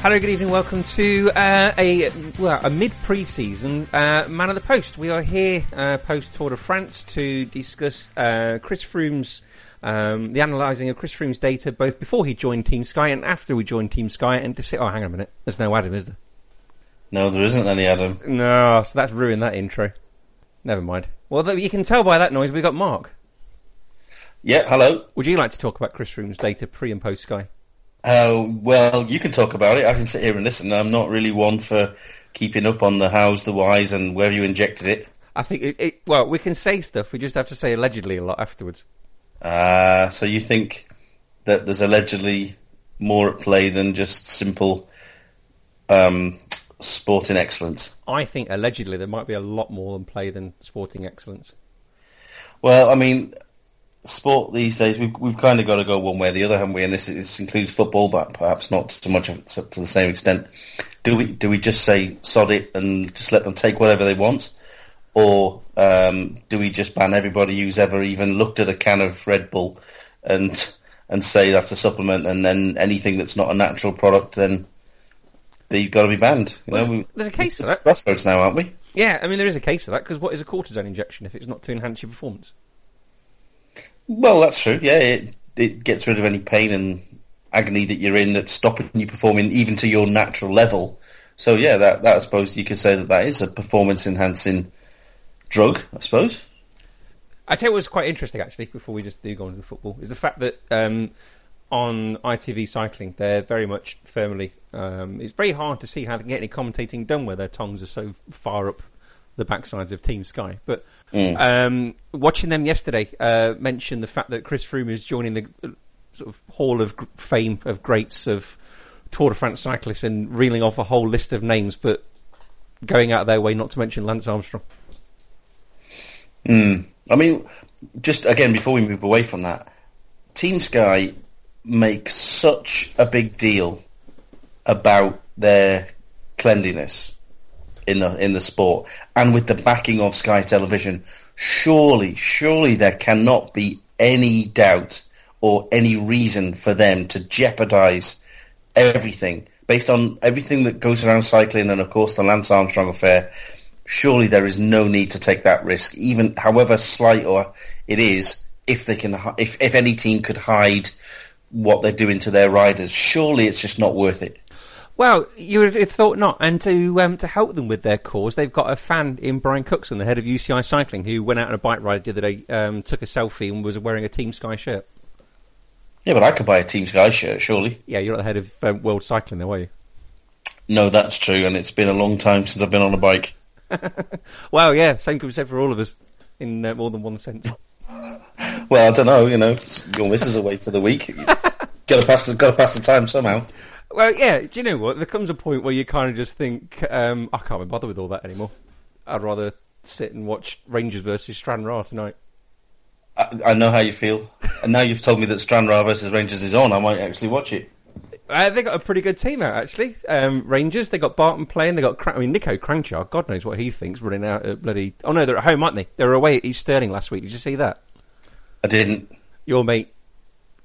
Hello, good evening. Welcome to uh, a well a mid pre-season uh, Man of the Post. We are here uh, post Tour de France to discuss uh, Chris Froome's um, the analysing of Chris Froome's data both before he joined Team Sky and after we joined Team Sky. And to say, oh, hang on a minute, there's no Adam, is there? No, there isn't any Adam. No, so that's ruined that intro. Never mind. Well, you can tell by that noise we got Mark. Yeah, hello. Would you like to talk about Chris Froome's data pre and post Sky? Uh, well, you can talk about it. I can sit here and listen. I'm not really one for keeping up on the hows, the whys, and where you injected it. I think it, it well, we can say stuff. We just have to say allegedly a lot afterwards. Uh, so you think that there's allegedly more at play than just simple um, sporting excellence? I think allegedly there might be a lot more than play than sporting excellence. Well, I mean, sport these days, we've, we've kind of got to go one way or the other, haven't we? And this, this includes football, but perhaps not so much to the same extent. Do we do we just say sod it and just let them take whatever they want, or um, do we just ban everybody who's ever even looked at a can of Red Bull and and say that's a supplement, and then anything that's not a natural product, then they've got to be banned? You well, know, there's, a case for that. Crossroads now, aren't we? Yeah, I mean there is a case for that because what is a cortisone injection if it's not to enhance your performance? Well, that's true. Yeah, it it gets rid of any pain and agony that you're in that's stopping you performing even to your natural level. So yeah, that that I suppose you could say that that is a performance enhancing drug. I suppose. I tell you what's quite interesting actually. Before we just do go on to the football, is the fact that um, on ITV Cycling they're very much firmly. Um, it's very hard to see how they can get any commentating done where their tongues are so far up the backsides of Team Sky. But mm. um, watching them yesterday uh, mention the fact that Chris Froome is joining the uh, sort of Hall of Fame of greats of Tour de France cyclists and reeling off a whole list of names, but going out of their way not to mention Lance Armstrong. Mm. I mean, just again before we move away from that, Team Sky makes such a big deal about their cleanliness in the in the sport, and with the backing of Sky Television, surely, surely there cannot be any doubt or any reason for them to jeopardise everything based on everything that goes around cycling, and of course the Lance Armstrong affair. Surely there is no need to take that risk, even however slight or it is. If they can, if if any team could hide what they're doing to their riders, surely it's just not worth it. Well, you would have thought not. And to um, to help them with their cause, they've got a fan in Brian Cookson, the head of UCI Cycling, who went out on a bike ride the other day, um, took a selfie, and was wearing a Team Sky shirt. Yeah, but I could buy a Team Sky shirt, surely. Yeah, you're not the head of um, World Cycling, though, are you? No, that's true, and it's been a long time since I've been on a bike. well, yeah, same could be said for all of us, in uh, more than one sense. well, I don't know. You know, your missus away for the week. got to pass the got to pass the time somehow. Well, yeah. Do you know what? There comes a point where you kind of just think, um, I can't be bothered with all that anymore. I'd rather sit and watch Rangers versus Stranraer tonight. I, I know how you feel, and now you've told me that Stranraer versus Rangers is on. I might actually watch it. Uh, they got a pretty good team out actually. Um, Rangers, they got Barton playing. They got I mean Nico Kranjčar. God knows what he thinks running out at bloody. Oh no, they're at home, aren't they? They were away at East Stirling last week. Did you see that? I didn't. Your mate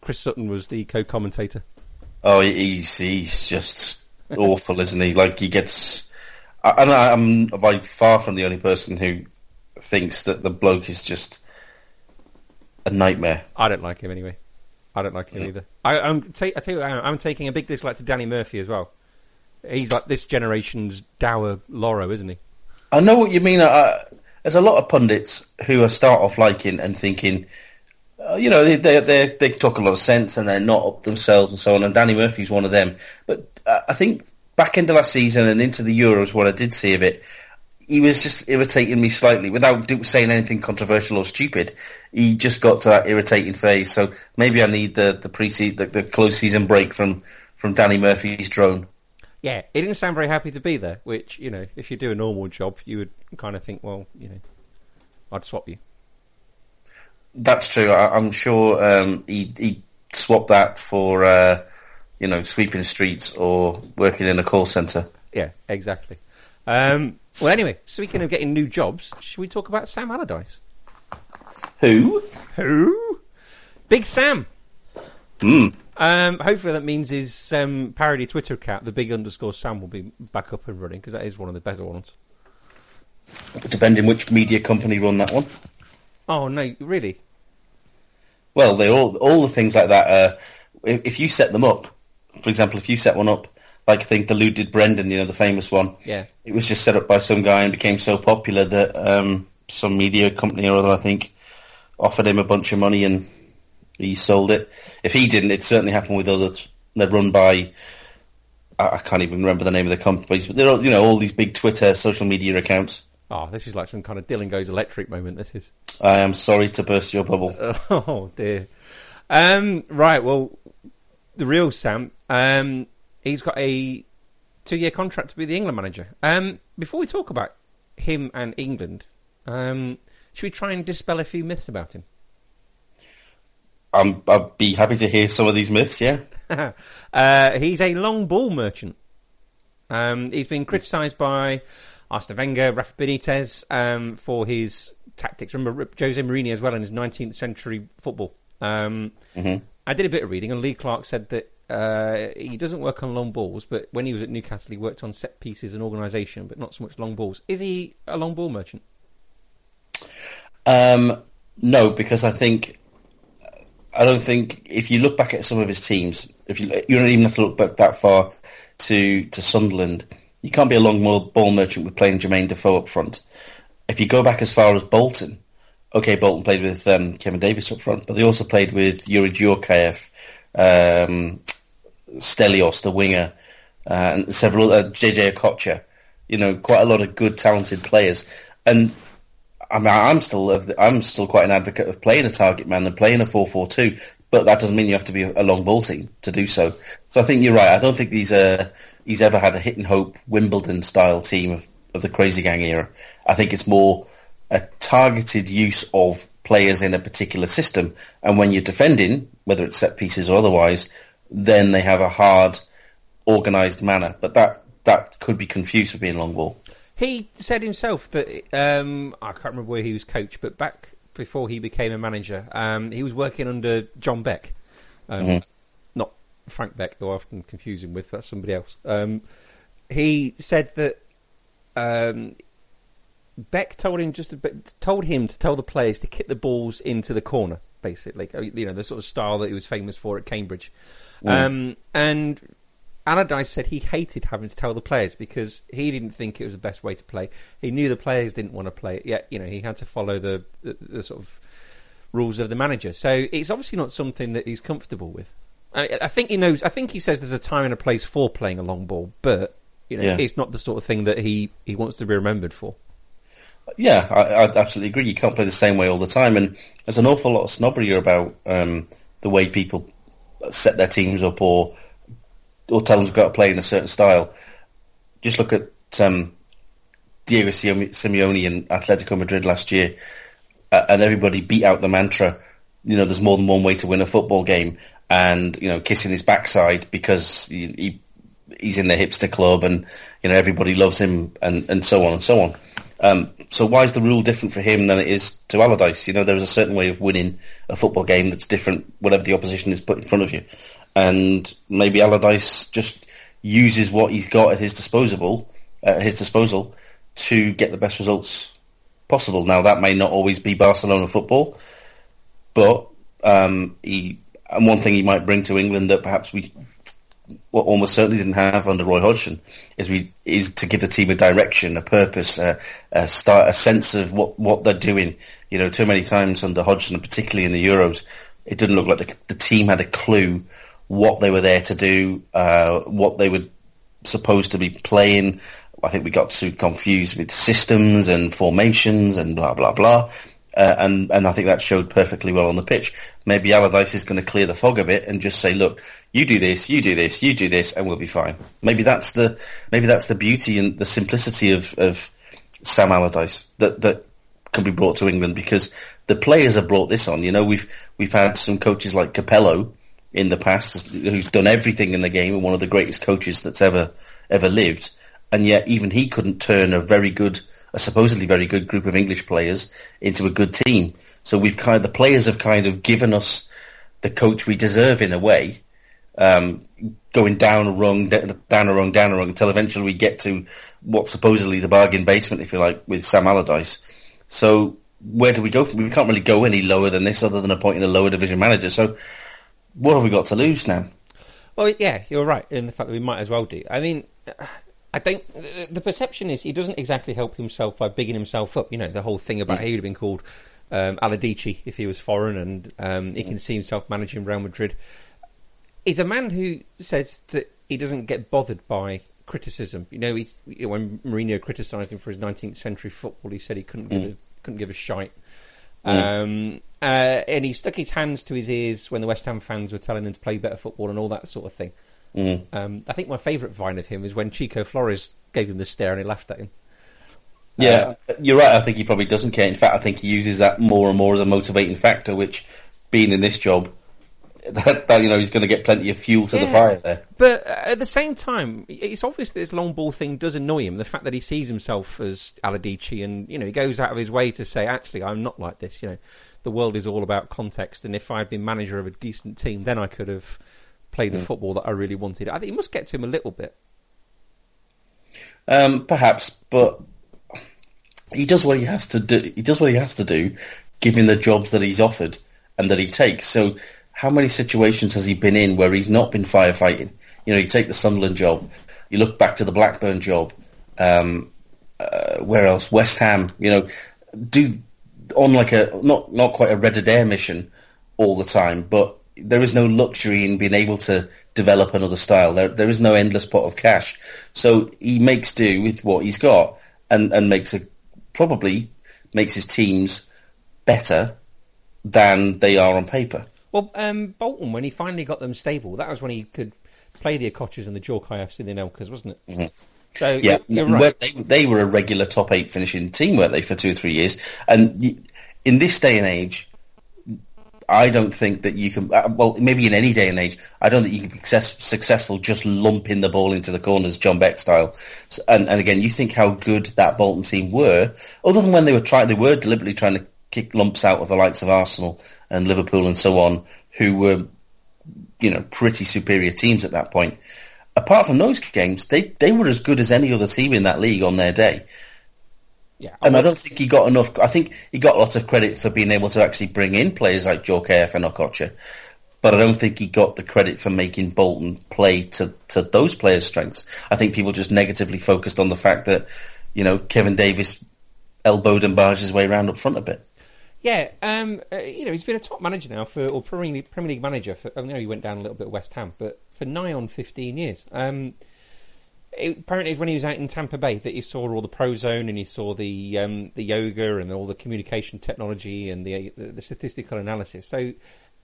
Chris Sutton was the co-commentator. Oh, he's he's just awful, isn't he? Like he gets, and I'm by far from the only person who thinks that the bloke is just a nightmare. I don't like him anyway. I don't like him yeah. either. I, I'm ta- I tell you, I'm taking a big dislike to Danny Murphy as well. He's like this generation's dour Lawro, isn't he? I know what you mean. Uh, there's a lot of pundits who I start off liking and thinking uh, you know, they, they, they they talk a lot of sense and they're not up themselves and so on. And Danny Murphy's one of them. But uh, I think back into last season and into the Euros, what I did see of it, he was just irritating me slightly without saying anything controversial or stupid. He just got to that irritating phase. So maybe I need the the pre the, the close season break from from Danny Murphy's drone. Yeah, he didn't sound very happy to be there. Which you know, if you do a normal job, you would kind of think, well, you know, I'd swap you. That's true. I, am sure um, he he swapped that for uh, you know sweeping streets or working in a call centre. Yeah, exactly. Um, well, anyway, speaking of getting new jobs, should we talk about Sam Allardyce? Who? Who? Big Sam. Hmm. Um, hopefully that means his um, parody Twitter account, the big underscore Sam, will be back up and running because that is one of the better ones. Depending which media company run that one. Oh no, really? Well, they all all the things like that. Uh, if, if you set them up, for example, if you set one up like I think the did Brendan, you know, the famous one. Yeah. It was just set up by some guy and became so popular that um, some media company or other, I think, offered him a bunch of money and he sold it. If he didn't, it certainly happened with others. They're run by, I can't even remember the name of the companies, but they're all, you know, all these big Twitter, social media accounts. Oh, this is like some kind of Dylan Goes Electric moment, this is. I am sorry to burst your bubble. oh, dear. Um, right, well, the real Sam, um, he's got a two-year contract to be the England manager. Um, before we talk about him and England, um, should we try and dispel a few myths about him? i would be happy to hear some of these myths. Yeah, uh, he's a long ball merchant. Um, he's been criticised by Arsene Wenger, Rafa Benitez um, for his tactics. Remember Jose Mourinho as well in his 19th century football. Um, mm-hmm. I did a bit of reading, and Lee Clark said that uh, he doesn't work on long balls, but when he was at Newcastle, he worked on set pieces and organisation, but not so much long balls. Is he a long ball merchant? Um, no, because I think I don't think if you look back at some of his teams, if you you don't even have to look back that far to to Sunderland, you can't be a long ball merchant with playing Jermaine Defoe up front. If you go back as far as Bolton, okay, Bolton played with um, Kevin Davies up front, but they also played with Youri Djorkaeff, um, Stelios, the winger, uh, and several uh, JJ Okocha. You know, quite a lot of good, talented players. And I mean, I'm still I'm still quite an advocate of playing a target man and playing a four four two. But that doesn't mean you have to be a long ball team to do so. So I think you're right. I don't think these uh, he's ever had a hit and hope Wimbledon style team of, of the Crazy Gang era. I think it's more a targeted use of players in a particular system. And when you're defending, whether it's set pieces or otherwise, then they have a hard, organised manner. But that that could be confused with being long ball. He said himself that um, I can't remember where he was coached, but back before he became a manager, um, he was working under John Beck, um, mm-hmm. Frank Beck, who I often confuse him with. That's somebody else. Um, he said that um, Beck told him just to, told him to tell the players to kick the balls into the corner, basically. You know the sort of style that he was famous for at Cambridge. Mm. Um, and Allardyce said he hated having to tell the players because he didn't think it was the best way to play. He knew the players didn't want to play it yet. You know, he had to follow the, the, the sort of rules of the manager. So it's obviously not something that he's comfortable with. I, I, think he knows. I think he says there's a time and a place for playing a long ball, but you know, yeah. it's not the sort of thing that he, he wants to be remembered for. Yeah, I, I absolutely agree. You can't play the same way all the time, and there's an awful lot of snobbery about um, the way people set their teams up or or tell them to go to play in a certain style. Just look at um, Diego Simeone and Atletico Madrid last year, uh, and everybody beat out the mantra. You know, there's more than one way to win a football game, and you know, kissing his backside because he, he he's in the hipster club, and you know everybody loves him, and and so on and so on. Um, so why is the rule different for him than it is to Allardyce? You know, there is a certain way of winning a football game that's different, whatever the opposition is put in front of you and maybe Allardyce just uses what he's got at his disposal, at his disposal, to get the best results possible. Now that may not always be Barcelona football, but um, he and one thing he might bring to England that perhaps we well, almost certainly didn't have under Roy Hodgson is we is to give the team a direction, a purpose, a, a start, a sense of what what they're doing. You know, too many times under Hodgson, particularly in the Euros, it didn't look like the, the team had a clue what they were there to do, uh, what they were supposed to be playing, I think we got too confused with systems and formations and blah blah blah. Uh, and and I think that showed perfectly well on the pitch. Maybe Allardyce is going to clear the fog a bit and just say, "Look, you do this, you do this, you do this, and we'll be fine." Maybe that's the maybe that's the beauty and the simplicity of, of Sam Allardyce that that can be brought to England because the players have brought this on. You know, we've we've had some coaches like Capello in the past who's done everything in the game and one of the greatest coaches that's ever ever lived, and yet even he couldn't turn a very good a supposedly very good group of English players into a good team. So we've kind of, the players have kind of given us the coach we deserve in a way, um, going down a rung, down a rung, down a rung until eventually we get to what's supposedly the bargain basement, if you like, with Sam Allardyce. So where do we go? From? We can't really go any lower than this other than appointing a lower division manager. So what have we got to lose now? Well, yeah, you're right in the fact that we might as well do. I mean, I think the perception is he doesn't exactly help himself by bigging himself up. You know, the whole thing about mm. he would have been called um, Allardici if he was foreign, and um, he can see himself managing Real Madrid. He's a man who says that he doesn't get bothered by criticism. You know, he's you know, when Mourinho criticised him for his 19th century football, he said he couldn't mm. give a, couldn't give a shite. Mm. Um, uh, and he stuck his hands to his ears when the West Ham fans were telling him to play better football and all that sort of thing. Mm. Um, I think my favourite vine of him is when Chico Flores gave him the stare and he laughed at him. Yeah, uh, you're right. I think he probably doesn't care. In fact, I think he uses that more and more as a motivating factor. Which, being in this job, that, that you know he's going to get plenty of fuel to yeah, the fire there. But at the same time, it's obvious that this long ball thing does annoy him. The fact that he sees himself as Allardici, and you know he goes out of his way to say, "Actually, I'm not like this." You know, the world is all about context, and if I'd been manager of a decent team, then I could have play the mm. football that I really wanted. I think it must get to him a little bit. Um, perhaps, but he does what he has to do. He does what he has to do, given the jobs that he's offered and that he takes. So, how many situations has he been in where he's not been firefighting? You know, you take the Sunderland job, you look back to the Blackburn job. Um, uh, where else? West Ham. You know, do on like a not not quite a Red Adair mission all the time, but there is no luxury in being able to develop another style. There, there is no endless pot of cash. So he makes do with what he's got and, and makes a, probably makes his teams better than they are on paper. Well, um, Bolton, when he finally got them stable, that was when he could play the Okochas and the Djorkaeffs in the Anelkas, wasn't it? Mm-hmm. So yeah, right. They, they, were a regular top eight finishing team, weren't they, for two or three years? And in this day and age, I don't think that you can. Uh, well, maybe in any day and age, I don't think you can be success, successful just lumping the ball into the corners, John Beck style. So, and, and again, you think how good that Bolton team were, other than when they were trying, they were deliberately trying to kick lumps out of the likes of Arsenal and Liverpool and so on, who were, you know, pretty superior teams at that point. Apart from those games, they they were as good as any other team in that league on their day. Yeah, and I don't think he got enough. I think he got lots of credit for being able to actually bring in players like Djorkaeff and Okocha, but I don't think he got the credit for making Bolton play to, to those players' strengths. I think people just negatively focused on the fact that, you know, Kevin Davies elbowed and barged his way around up front a bit. Yeah, um, uh, you know, he's been a top manager now for, or Premier League, Premier League manager for, I know he went down a little bit at West Ham, but for nigh on 15 years. Um, it, apparently when he was out in Tampa Bay that he saw all the prozone and he saw the um, the yoga and all the communication technology and the the, the statistical analysis. So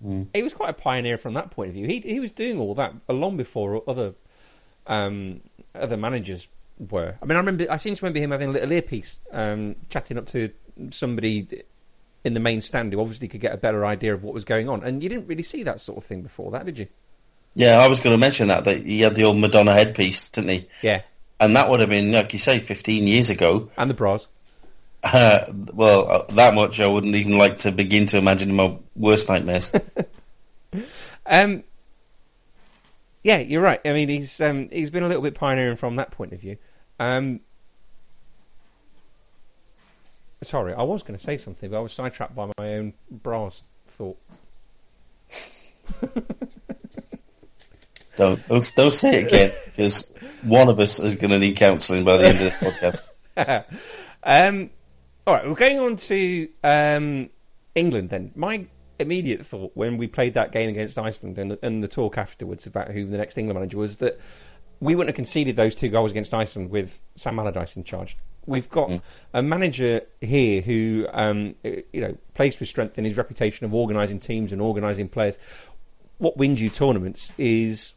mm. he was quite a pioneer from that point of view. He he was doing all that long before other um, other managers were. I mean, I remember I seem to remember him having a little earpiece, um, chatting up to somebody in the main stand who obviously could get a better idea of what was going on. And you didn't really see that sort of thing before that, did you? Yeah, I was going to mention that that he had the old Madonna headpiece, didn't he? Yeah. And that would have been, like you say, 15 years ago. And the bras. Uh, well, uh, that much I wouldn't even like to begin to imagine in my worst nightmares. um, yeah, you're right. I mean, he's um, he's been a little bit pioneering from that point of view. Um, sorry, I was going to say something, but I was sidetracked by my own bras thought. Don't, don't, don't say it again, because one of us is going to need counselling by the end of this podcast. um, all right, we're going on to um, England then. My immediate thought when we played that game against Iceland and, and the talk afterwards about who the next England manager was that we wouldn't have conceded those two goals against Iceland with Sam Allardyce in charge. We've got Mm. a manager here who, um, you know, plays for strength in his reputation of organising teams and organising players. What wins you tournaments is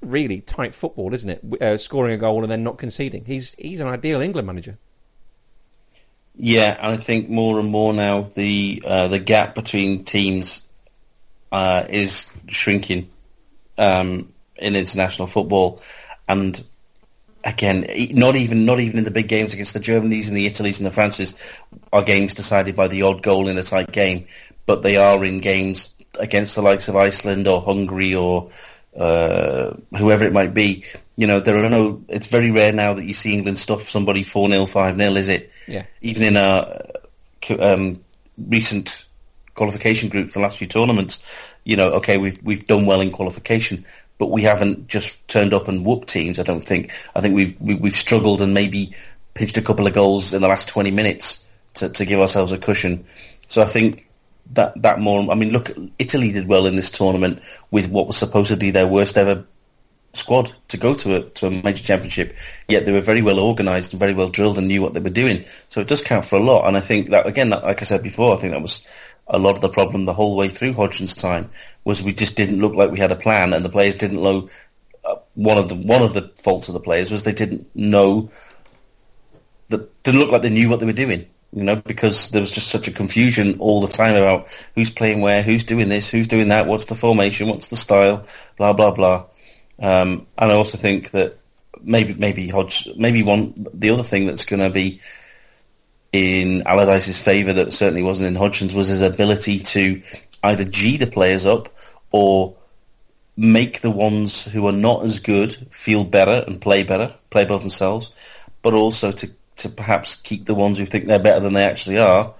really tight football, isn't it? Uh, scoring a goal and then not conceding. He's he's an ideal England manager. Yeah, and I think more and more now the uh, the gap between teams uh, is shrinking um, in international football, and again, not even not even in the big games against the Germanys and the Italies and the Frances are games decided by the odd goal in a tight game, but they are in games against the likes of Iceland or Hungary or uh, whoever it might be. You know, there are no. It's very rare now that you see England stuff somebody four 0 five 0 Is it? Yeah. Even in our um, recent qualification groups, the last few tournaments, you know, okay, we've we've done well in qualification, but we haven't just turned up and whooped teams. I don't think. I think we've we, we've struggled and maybe pitched a couple of goals in the last twenty minutes to to give ourselves a cushion. So I think that that more. I mean, look, Italy did well in this tournament with what was supposedly their worst ever squad to go to a to a major championship. Yet they were very well organised and very well drilled and knew what they were doing. So it does count for a lot. And I think that again, like I said before, I think that was a lot of the problem the whole way through Hodgson's time was we just didn't look like we had a plan, and the players didn't know. Uh, one of the one of the faults of the players was they didn't know that didn't look like they knew what they were doing. You know, because there was just such a confusion all the time about who's playing where, who's doing this, who's doing that, what's the formation, what's the style, blah blah blah. Um, and I also think that maybe maybe Hodge, maybe one the other thing that's going to be in Allardyce's favour that certainly wasn't in Hodgson's was his ability to either g the players up or make the ones who are not as good feel better and play better, play above themselves, but also to to perhaps keep the ones who think they're better than they actually are,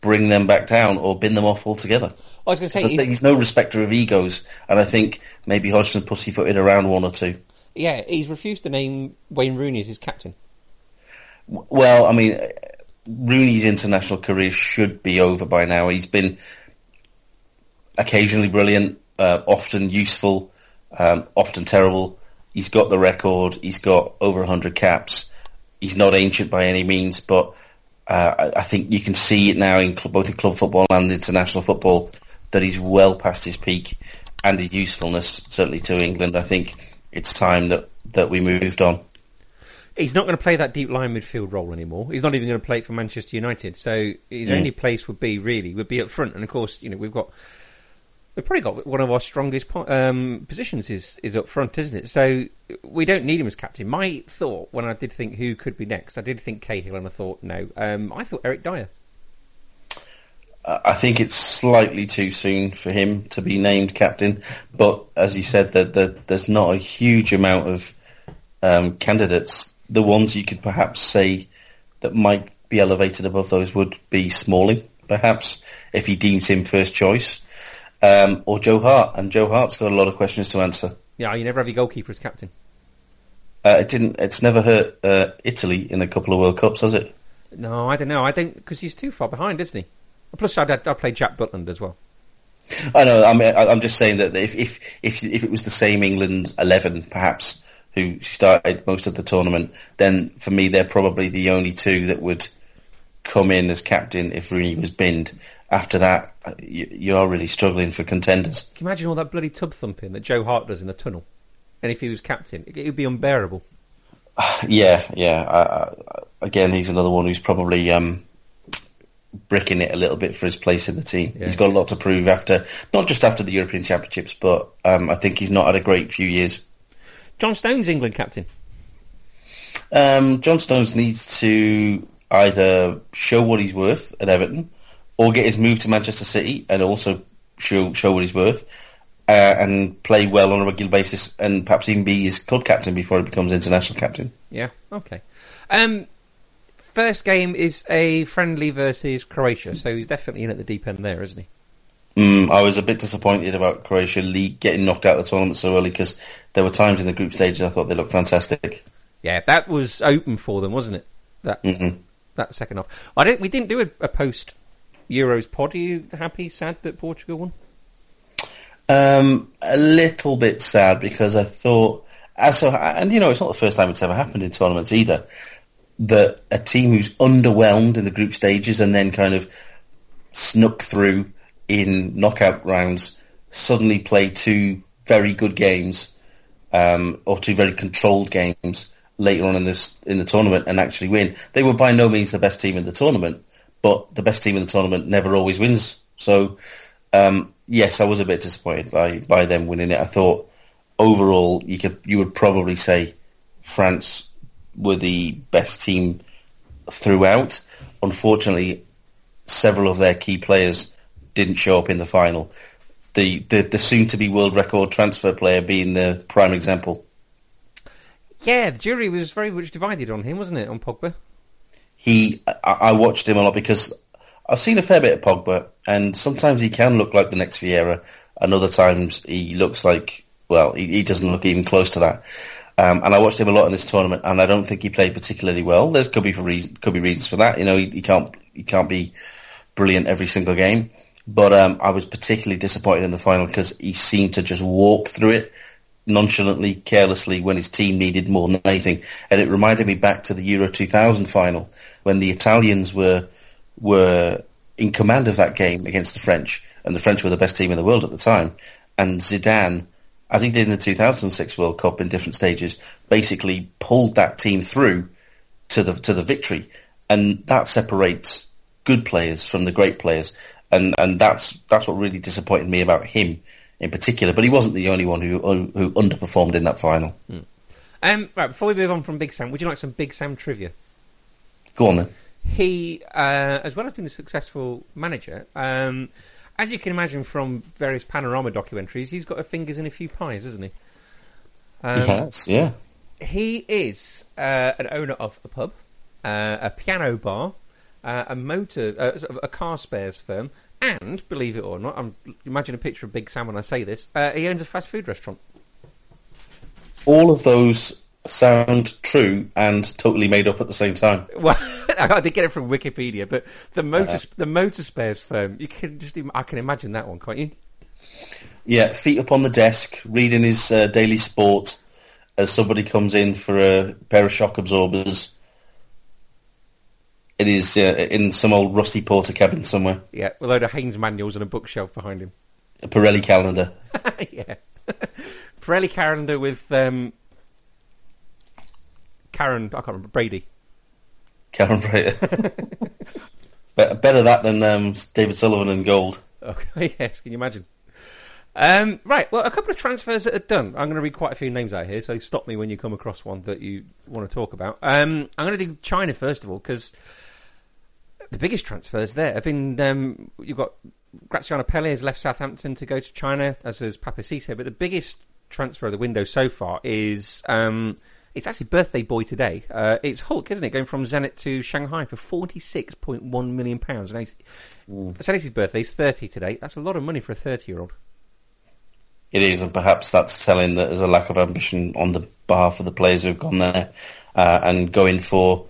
bring them back down or bin them off altogether. I was going to say, So he's- he's no respecter of egos, and I think maybe Hodgson pussyfooted around one or two. yeah, he's refused to name Wayne Rooney as his captain. Well, I mean, Rooney's international career should be over by now. He's been occasionally brilliant, uh, often useful, um, often terrible. He's got the record. He's got over 100 caps. He's not ancient by any means, but uh, I, I think you can see it now in cl- both in club football and international football that he's well past his peak and his usefulness, certainly to England. I think it's time that, that we moved on. He's not going to play that deep line midfield role anymore. He's not even going to play it for Manchester United. So his Mm. only place would be really would be up front. And of course, you know we've got we've probably got one of our strongest po- um, positions is is up front, isn't it? So we don't need him as captain. My thought when I did think who could be next, I did think Cahill, and I thought no. Um, I thought Eric Dier. I think it's slightly too soon for him to be named captain, but as you said, that that there's not a huge amount of um, candidates. The ones you could perhaps say that might be elevated above those would be Smalling, perhaps if he deems him first choice, um, or Joe Hart. And Joe Hart's got a lot of questions to answer. Yeah, you never have your goalkeeper as captain. Uh, it didn't. It's never hurt uh, Italy in a couple of World Cups, has it? No, I don't know. I don't because he's too far behind, isn't he? Plus, I'd, I played Jack Butland as well. I know. I mean, I'm just saying that if if if if it was the same England eleven, perhaps who started most of the tournament, then for me they're probably the only two that would come in as captain if Rooney was binned. After that, uh, you, you are really struggling for contenders. Can you imagine all that bloody tub thumping that Joe Hart does in the tunnel? And if he was captain, it would be unbearable. Yeah, yeah. Again, he's another one who's probably um, bricking it a little bit for his place in the team. Yeah. He's got a lot to prove after, not just after the European Championships, but um, I think he's not had a great few years. John Stone's England captain. Um, John Stones needs to either show what he's worth at Everton, or get his move to Manchester City and also show show what he's worth, uh, and play well on a regular basis, and perhaps even be his club captain before he becomes international captain. Yeah, okay. Um, first game is a friendly versus Croatia, so he's definitely in at the deep end there, isn't he? Mm, I was a bit disappointed about Croatia league getting knocked out of the tournament so early because there were times in the group stages I thought they looked fantastic. Yeah, that was open for them, wasn't it? That Mm-mm. that second half. I don't. We didn't do a, a post Euros pod. Are you happy, sad that Portugal won? Um, a little bit sad because I thought as so, and you know, it's not the first time it's ever happened in tournaments either. That a team who's underwhelmed in the group stages and then kind of snuck through in knockout rounds suddenly play two very good games um, or two very controlled games later on in this in the tournament and actually win. They were by no means the best team in the tournament, but the best team in the tournament never always wins. So um, yes, I was a bit disappointed by by them winning it. I thought overall you could you would probably say France were the best team throughout. Unfortunately, several of their key players didn't show up in the final. The the, the soon to be world record transfer player being the prime example. Yeah, the jury was very much divided on him, wasn't it, on Pogba? He, I, I watched him a lot because I've seen a fair bit of Pogba, and sometimes he can look like the next Vieira, and other times he looks like, well, he, he doesn't look even close to that. Um, and I watched him a lot in this tournament, and I don't think he played particularly well. There could be for reason, could be reasons for that. You know, he, he can't he can't be brilliant every single game. But um, I was particularly disappointed in the final because he seemed to just walk through it nonchalantly, carelessly when his team needed more than anything. And it reminded me back to the Euro 2000 final when the Italians were were in command of that game against the French, and the French were the best team in the world at the time. And Zidane, as he did in the 2006 World Cup in different stages, basically pulled that team through to the to the victory, and that separates good players from the great players, and and that's that's what really disappointed me about him in particular. But he wasn't the only one who who underperformed in that final. Hmm. Um, right, before we move on from Big Sam, would you like some Big Sam trivia? Go on then he, uh, as well as being a successful manager, um, as you can imagine from various panorama documentaries, he's got a fingers in a few pies, isn't he? Um, yes, yeah. He is uh, an owner of a pub, uh, a piano bar, uh, a motor, uh, a car spares firm, and believe it or not, I'm, imagine a picture of Big Sam when I say this. Uh, he owns a fast food restaurant. All of those sound true and totally made up at the same time. Well, I did get it from Wikipedia, but the motor uh, the motor spares firm, you can just I can imagine that one, can't you? Yeah, feet up on the desk, reading his uh, daily sport as somebody comes in for a pair of shock absorbers. It is uh, in some old rusty Portakabin somewhere. Yeah, with a load of Haynes manuals and a bookshelf behind him. A Pirelli calendar. yeah. Pirelli calendar with um, Karren, I can't remember Brady. Karren Brady. Better that than um, David Sullivan and gold. Okay, yes, can you imagine? Um, right, well, a couple of transfers that are done. I'm going to read quite a few names out here, so stop me when you come across one that you want to talk about. Um, I'm going to do China first of all because the biggest transfers there have been. Um, you've got Graziano Pelle has left Southampton to go to China, as has Cisse, but the biggest transfer of the window so far is um, it's actually birthday boy today. Uh, it's Hulk, isn't it? Going from Zenit to Shanghai for forty-six point one million pounds. And mm. Zenit's birthday is thirty today. That's a lot of money for a thirty-year-old. It is, and perhaps that's telling that there's a lack of ambition on the behalf of the players who've gone there uh, and going for.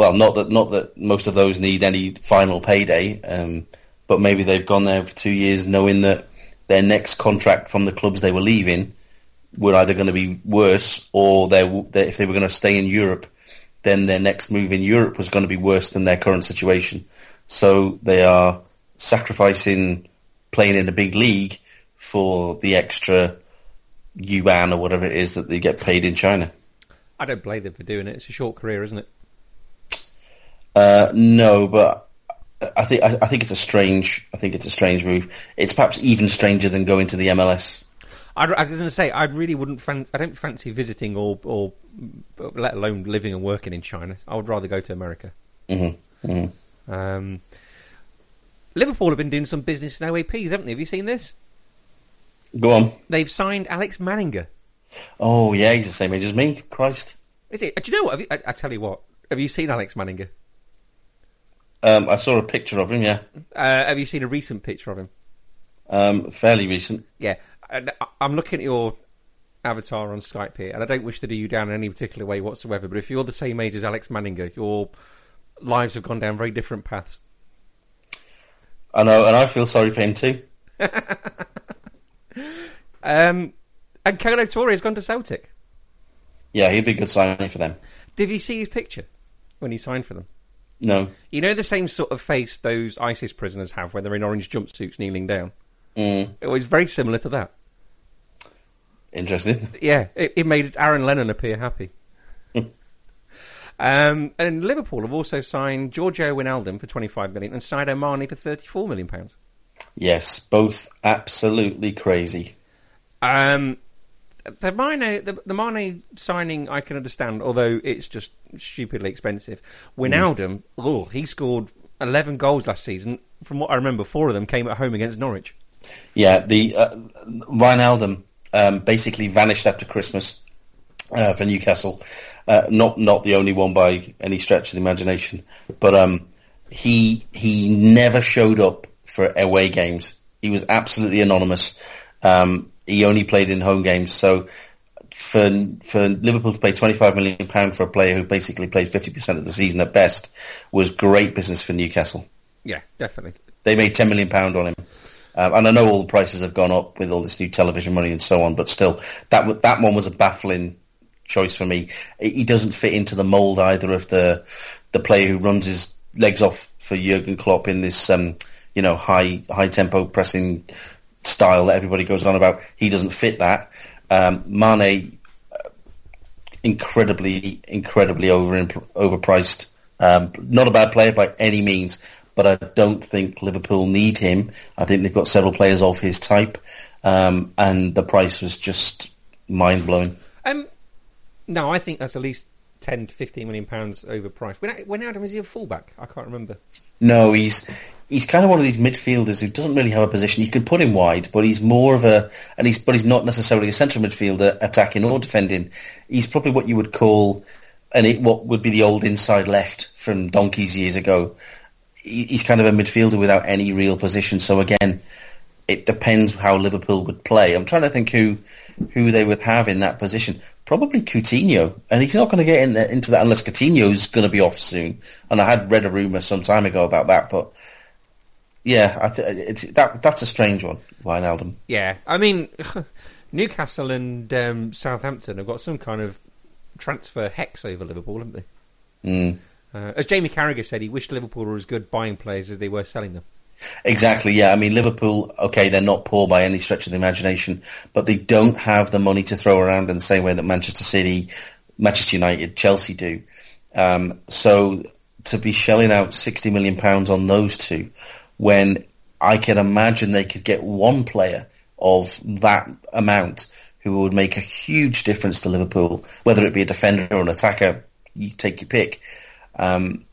Well, not that not that most of those need any final payday, um, but maybe they've gone there for two years knowing that their next contract from the clubs they were leaving were either going to be worse or they if they were going to stay in Europe, then their next move in Europe was going to be worse than their current situation. So they are sacrificing playing in a big league for the extra yuan or whatever it is that they get paid in China. I don't blame them for doing it. It's a short career, isn't it? Uh, no, but I think I, I think it's a strange. I think it's a strange move. It's perhaps even stranger than going to the MLS. I'd, I was going to say I really wouldn't. Fan- I don't fancy visiting or, or let alone living and working in China. I would rather go to America. Mm-hmm. Mm-hmm. Um, Liverpool have been doing some business in OAPs, haven't they? Have you seen this? Go on. They've signed Alex Manninger. Oh yeah, he's the same age as me. Christ. Is it? Do you know what? You, I, I, tell you what. Have you seen Alex Manninger? Um, I saw a picture of him. Yeah. Uh, have you seen a recent picture of him? Um, fairly recent. Yeah. I'm looking at your avatar on Skype here, and I don't wish to do you down in any particular way whatsoever. But if you're the same age as Alex Manninger, your lives have gone down very different paths. I know, and I feel sorry for him too. um, and Kolo Touré has gone to Celtic. Yeah, he'd be a good signing for them. Did you see his picture when he signed for them? No. You know the same sort of face those ISIS prisoners have when they're in orange jumpsuits kneeling down? Mm, It was very similar to that. interesting. Yeah, it, it made Aaron Lennon appear happy. um, and Liverpool have also signed Giorgio Wijnaldum for 25 million and Sadio Mane for 34 million pounds. Yes, both absolutely crazy. Um, the Mane, the, the Mane signing, I can understand, although it's just stupidly expensive. Wijnaldum, oh, he scored 11 goals last season. From what I remember, four of them came at home against Norwich. Yeah, the uh, Wijnaldum um, basically vanished after Christmas uh, for Newcastle. Uh, not not the only one by any stretch of the imagination, but um, he he never showed up for away games. He was absolutely anonymous. Um, he only played in home games. So for for Liverpool to pay twenty five million pound for a player who basically played fifty percent of the season at best was great business for Newcastle. Yeah, definitely. They made ten million pound on him. Um, and I know all the prices have gone up with all this new television money and so on, but still, that that one was a baffling choice for me. He doesn't fit into the mould either of the the player who runs his legs off for Jurgen Klopp in this um, you know high high tempo pressing style that everybody goes on about. He doesn't fit that. Um, Mane, uh, incredibly incredibly over overpriced. Um, not a bad player by any means, but I don't think Liverpool need him. I think they've got several players of his type, um, and the price was just mind blowing. Um, no, I think that's at least 10 to 15 million pounds overpriced. When, when Adam is he a fullback? I can't remember. No, he's he's kind of one of these midfielders who doesn't really have a position. You could put him wide, but he's more of a and he's but he's not necessarily a central midfielder, attacking or defending. He's probably what you would call and it, what would be the old inside left from donkeys years ago. He, he's kind of a midfielder without any real position. So again, it depends how Liverpool would play. I'm trying to think who who they would have in that position. Probably Coutinho, and he's not going to get in, into that unless Coutinho's going to be off soon. And I had read a rumor some time ago about that, but yeah, I th- it's, that that's a strange one, Wijnaldum. Yeah, I mean, Newcastle and um, Southampton have got some kind of transfer hex over Liverpool, haven't they? Mm. Uh, as Jamie Carragher said, he wished Liverpool were as good buying players as they were selling them. Exactly, yeah. I mean, Liverpool, okay, they're not poor by any stretch of the imagination, but they don't have the money to throw around in the same way that Manchester City, Manchester United, Chelsea do. Um, so to be shelling out £60 million on those two, when I can imagine they could get one player of that amount who would make a huge difference to Liverpool, whether it be a defender or an attacker, you take your pick. Um,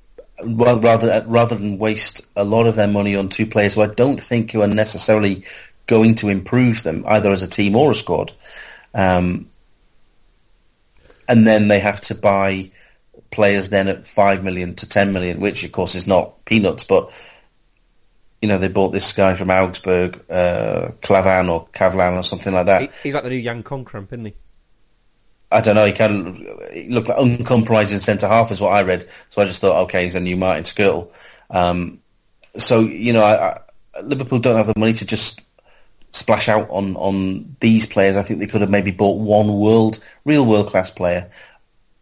rather rather than waste a lot of their money on two players who I don't think are necessarily going to improve them either as a team or a squad, um, and then they have to buy players then at five million to ten million, which of course is not peanuts, but you know they bought this guy from Augsburg, uh, Klavan or Kavlan or something like that. He's like the new Jan Konkramp, isn't he? I don't know. He kind of looked like uncompromising centre half, is what I read. So I just thought, okay, he's a new Martin Skrtel. Um, so you know, I, I, Liverpool don't have the money to just splash out on on these players. I think they could have maybe bought one world, real world class player,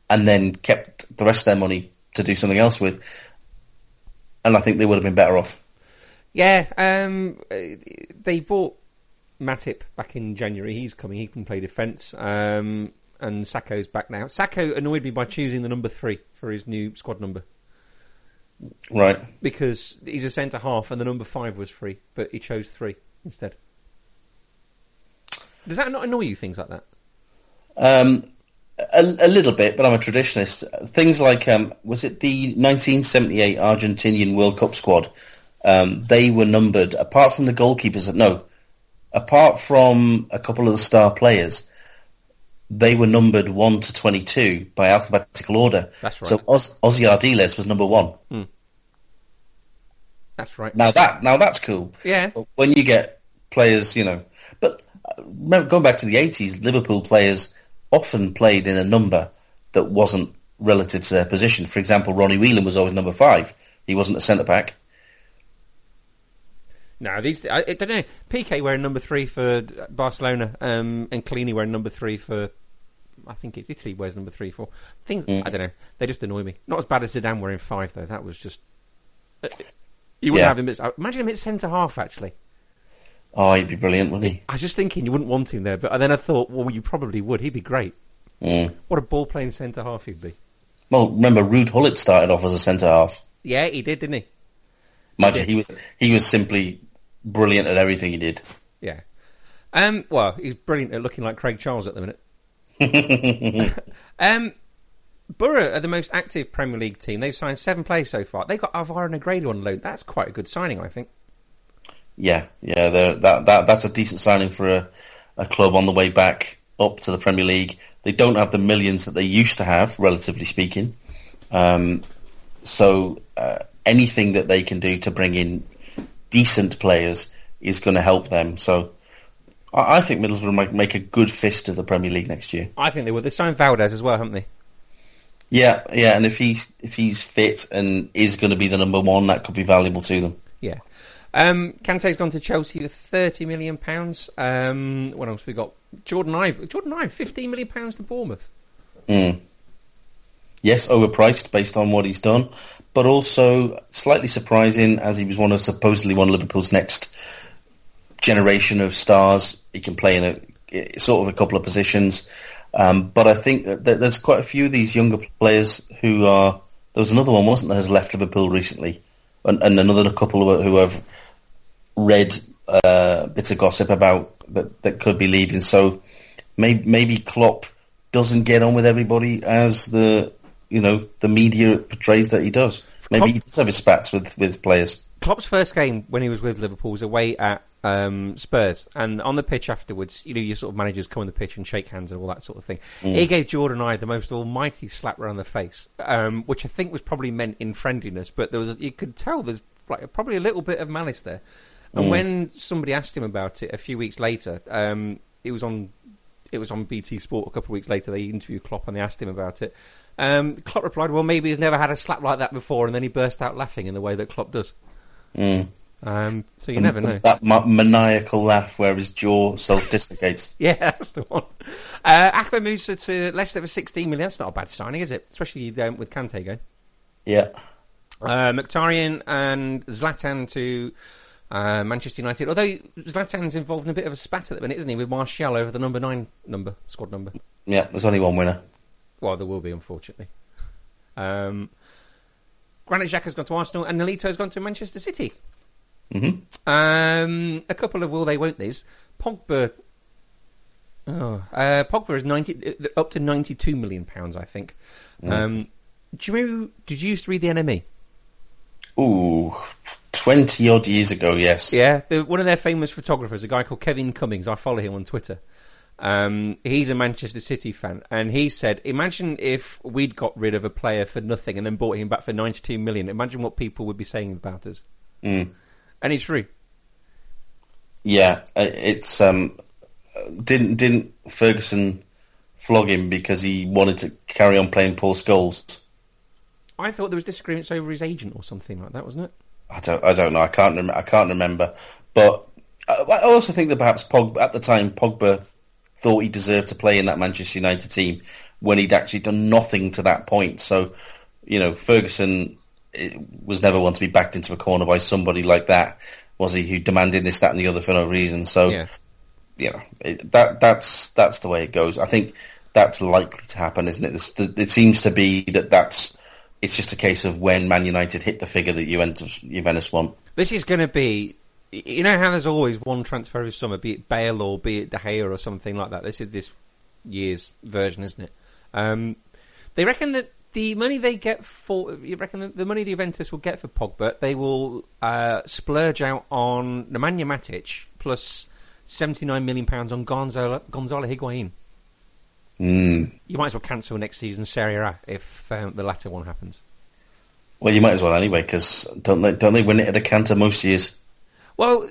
and then kept the rest of their money to do something else with. And I think they would have been better off. Yeah, um, they bought Matip back in January. He's coming. He can play defence. Um, and Sakho's back now. Sakho annoyed me by choosing the number three for his new squad number. Right. Because he's a centre half and the number five was free, but he chose three instead. Does that not annoy you, things like that? Um, a, a, little bit, but I'm a traditionalist. Things like, um, was it the 1978 Argentinian World Cup squad? Um, they were numbered, apart from the goalkeepers, no, apart from a couple of the star players, they were numbered 1 to 22 by alphabetical order. That's right. So Oz, Ossie Ardiles was number 1. Hmm. That's right. Now that now that's cool. Yeah. But when you get players, you know, but uh, going back to the 80s, Liverpool players often played in a number that wasn't relative to their position. For example, Ronnie Whelan was always number 5. He wasn't a centre back. No, these I, I don't know. Piqué wearing number three for Barcelona, um, and Chiellini wearing number three for I think it's Italy wears number three, for Things I don't know. They just annoy me. Not as bad as Zidane wearing five though. That was just. uh, You wouldn't Yeah. have him. As, imagine him at centre half. Actually, Oh, he'd be brilliant, wouldn't he? I was just thinking you wouldn't want him there, but then I thought, well, you probably would. He'd be great. Mm. What a ball playing centre half he'd be. Well, remember, Ruud Gullit started off as a centre half. Yeah, he did, didn't he? You, he was he was simply brilliant at everything he did. Yeah. Um. Well, he's brilliant at looking like Craig Charles at the minute. um. Borough are the most active Premier League team. They've signed seven players so far. They've got Alvaro Negredo on loan. That's quite a good signing, I think. Yeah, yeah, that that that's a decent signing for a, a club on the way back up to the Premier League. They don't have the millions that they used to have, relatively speaking. Um, so uh, anything that they can do to bring in decent players is going to help them. So I, I think Middlesbrough might make a good fist of the Premier League next year. I think they will. They signed Valdés as well, haven't they? Yeah, yeah, and if he's if he's fit and is going to be the number one, that could be valuable to them. Yeah. Um, Kante's gone to Chelsea for thirty million pounds. Um, what else we got? Jordon Ibe. Jordon Ibe, fifteen million pounds to Bournemouth. Mm. Yes, overpriced based on what he's done, but also slightly surprising as he was one of supposedly one of Liverpool's next generation of stars. He can play in a sort of a couple of positions, um, but I think that there's quite a few of these younger players who are. There was another one, wasn't there, has left Liverpool recently, and, and another couple who have read uh, bits of gossip about that that could be leaving. So maybe maybe Klopp doesn't get on with everybody as the you know the media portrays that he does. Maybe Klopp- he does have his spats with with players. Klopp's first game when he was with Liverpool was away at um, Spurs, and on the pitch afterwards, you know, your sort of managers come on the pitch and shake hands and all that sort of thing. He gave Jordon Ibe the most almighty slap around the face, um, which I think was probably meant in friendliness, but there was you could tell there's like probably a little bit of malice there. And when somebody asked him about it a few weeks later, um, it was on it was on BT Sport a couple of weeks later. They interviewed Klopp and they asked him about it. Um, Klopp replied, "Well, maybe he's never had a slap like that before," and then he burst out laughing in the way that Klopp does. Mm. Um, so you never know. That ma- maniacal laugh where his jaw self-dislocates. Yeah, that's the one. Uh, Ahmed Musa to Leicester for 16 million. That's not a bad signing, is it? Especially um, with Kante going. Yeah. Uh, Mkhitaryan and Zlatan to uh, Manchester United. Although Zlatan's involved in a bit of a spat at the minute, isn't he, with Martial over the number nine number squad number? Yeah, there's only one winner. Well, there will be, unfortunately. Um, Granit Xhaka's gone to Arsenal, and Nolito's gone to Manchester City. hmm Um, a couple of will they, won't they's. Pogba. Oh, uh, Pogba is ninety uh, up to ninety-two million pounds, I think. Um, do you remember, did you used to read the NME? Ooh, 20 odd years ago, yes. Yeah, the, one of their famous photographers, a guy called Kevin Cummins. I follow him on Twitter. Um, he's a Manchester City fan, and he said, "Imagine if we'd got rid of a player for nothing and then bought him back for ninety-two million. Imagine what people would be saying about us." Mm. And it's true. Yeah, uh, it's um didn't didn't Ferguson flog him because he wanted to carry on playing Paul Scholes? I thought there was disagreements over his agent or something like that, wasn't it? I don't I don't know. I can't rem- I can't remember. But I, I also think that perhaps Pogba at the time Pogba thought he deserved to play in that Manchester United team when he'd actually done nothing to that point. So you know Ferguson was never one to be backed into a corner by somebody like that, was he? Who demanded this, that, and the other for no reason. So. Yeah. you know it, that that's that's the way it goes. I think that's likely to happen, isn't it? This, the, it seems to be that that's it's just a case of when Man United hit the figure that Juventus Juventus want. This is going to be. You know how there's always one transfer every summer, be it Bale or be it De Gea or something like that. This is this year's version, isn't it? Um, they reckon that the money they get for you reckon that the money the Juventus will get for Pogba, they will uh, splurge out on Nemanja Matic plus seventy nine million pounds on Gonzalo Gonzalo Higuain. Mm. You might as well cancel next season's Serie A if um, the latter one happens. Well, you might as well anyway, because don't they don't they win it at a canter most years? Well,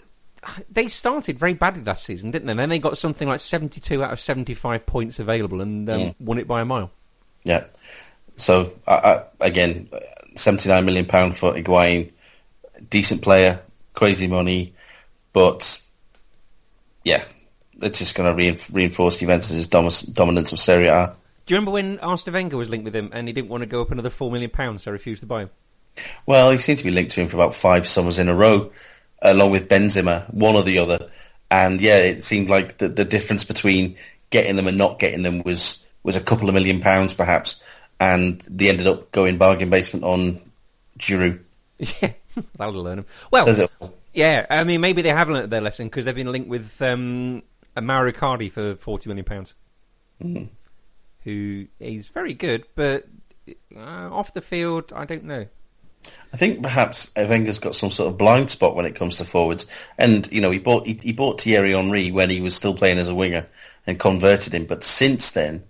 they started very badly last season, didn't they? And then they got something like 72 out of 75 points available and um, Mm. won it by a mile. Yeah. So I, I, again, seventy nine million pound for Higuain, decent player, crazy money, but yeah, it's just going to reinf- reinforce Juventus' dom- dominance of Serie A. Do you remember when Arsene Wenger was linked with him and he didn't want to go up another four million pounds, so refused to buy him? Well, he seemed to be linked to him for about five summers in a row, along with Benzema, one or the other. And yeah, it seemed like the, the difference between getting them and not getting them was was a couple of million pounds, perhaps. And they ended up going bargain basement on Giroud. Yeah, that'll learn them. Well, yeah, I mean, maybe they have learnt their lesson because they've been linked with um, Mauro Icardi for forty million pounds, who is very good, but uh, off the field, I don't know. I think perhaps Wenger's got some sort of blind spot when it comes to forwards. And, you know, he bought, he, he bought Thierry Henry when he was still playing as a winger and converted him. But since then,